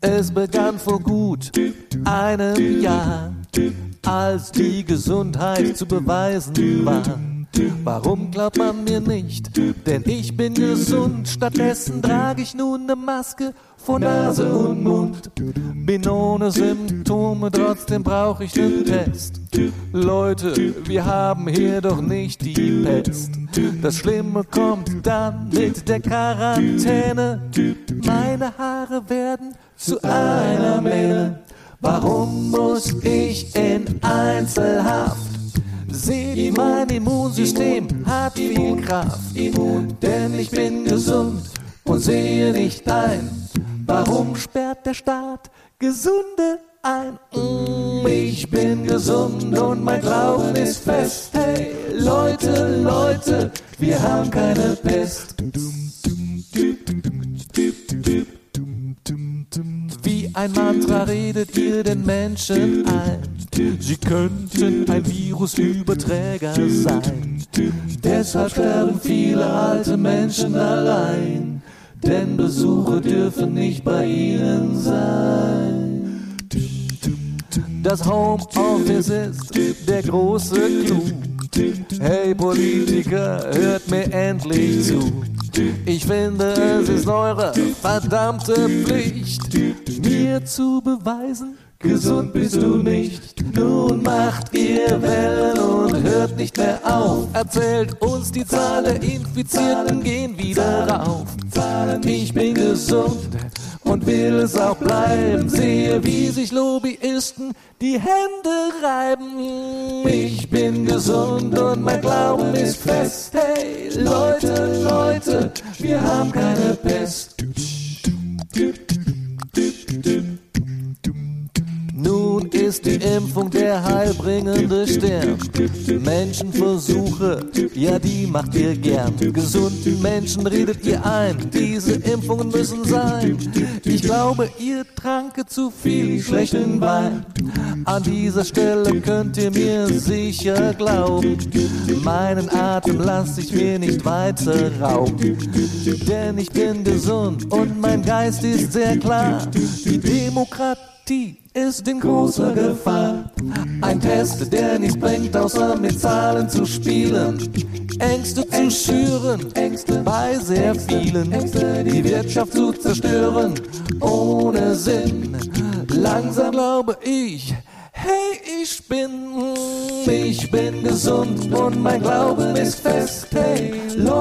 Es begann vor gut einem Jahr, als die Gesundheit zu beweisen war. Warum glaubt man mir nicht? Denn ich bin gesund. Stattdessen trage ich nun eine Maske vor Nase und Mund. Bin ohne Symptome, trotzdem brauche ich einen Test. Leute, wir haben hier doch nicht die Pest. Das Schlimme kommt dann mit der Quarantäne. Meine Haare werden zu einer Mähne. Warum muss ich in Einzelhaft? Seht, mein Immunsystem hat viel Kraft, denn ich bin gesund und sehe nicht ein. Warum sperrt der Staat Gesunde ein? Ich bin gesund und mein Glauben ist fest. Hey, Leute, Leute, wir haben keine Pest. Wie ein Mantra redet ihr den Menschen ein. Sie könnten ein Virusüberträger sein. Deshalb sterben viele alte Menschen allein. Denn Besuche dürfen nicht bei ihnen sein. Das Homeoffice ist der große Clou. Hey Politiker, hört mir endlich zu. Ich finde, es ist eure verdammte Pflicht, mir zu beweisen, gesund bist du nicht. Nun macht ihr Wellen und hört nicht mehr auf. Erzählt uns, die Zahl der Infizierten gehen wieder rauf. Ich bin gesund und will es auch bleiben. Sehe, wie sich Lobbyisten die Hände reiben. Ich bin gesund und mein Glauben ist fest. Hey, Leute, Leute, wir haben keine Pest. Ist die Impfung der heilbringende Stern. Menschenversuche, ja, die macht ihr gern. Gesunden Menschen redet ihr ein, diese Impfungen müssen sein. Ich glaube, ihr tranke zu viel schlechten Wein. An dieser Stelle könnt ihr mir sicher glauben. Meinen Atem lass ich mir nicht weiter rauben. Denn ich bin gesund und mein Geist ist sehr klar. Die Demokratie ist in großer Gefahr. Ein Test, der nichts bringt, außer mit Zahlen zu spielen. Ängste zu schüren, Ängste bei sehr vielen. Ängste, die Wirtschaft zu zerstören, ohne Sinn. Langsam glaube ich, hey, ich bin, ich bin gesund und mein Glauben ist fest. Hey, Leute.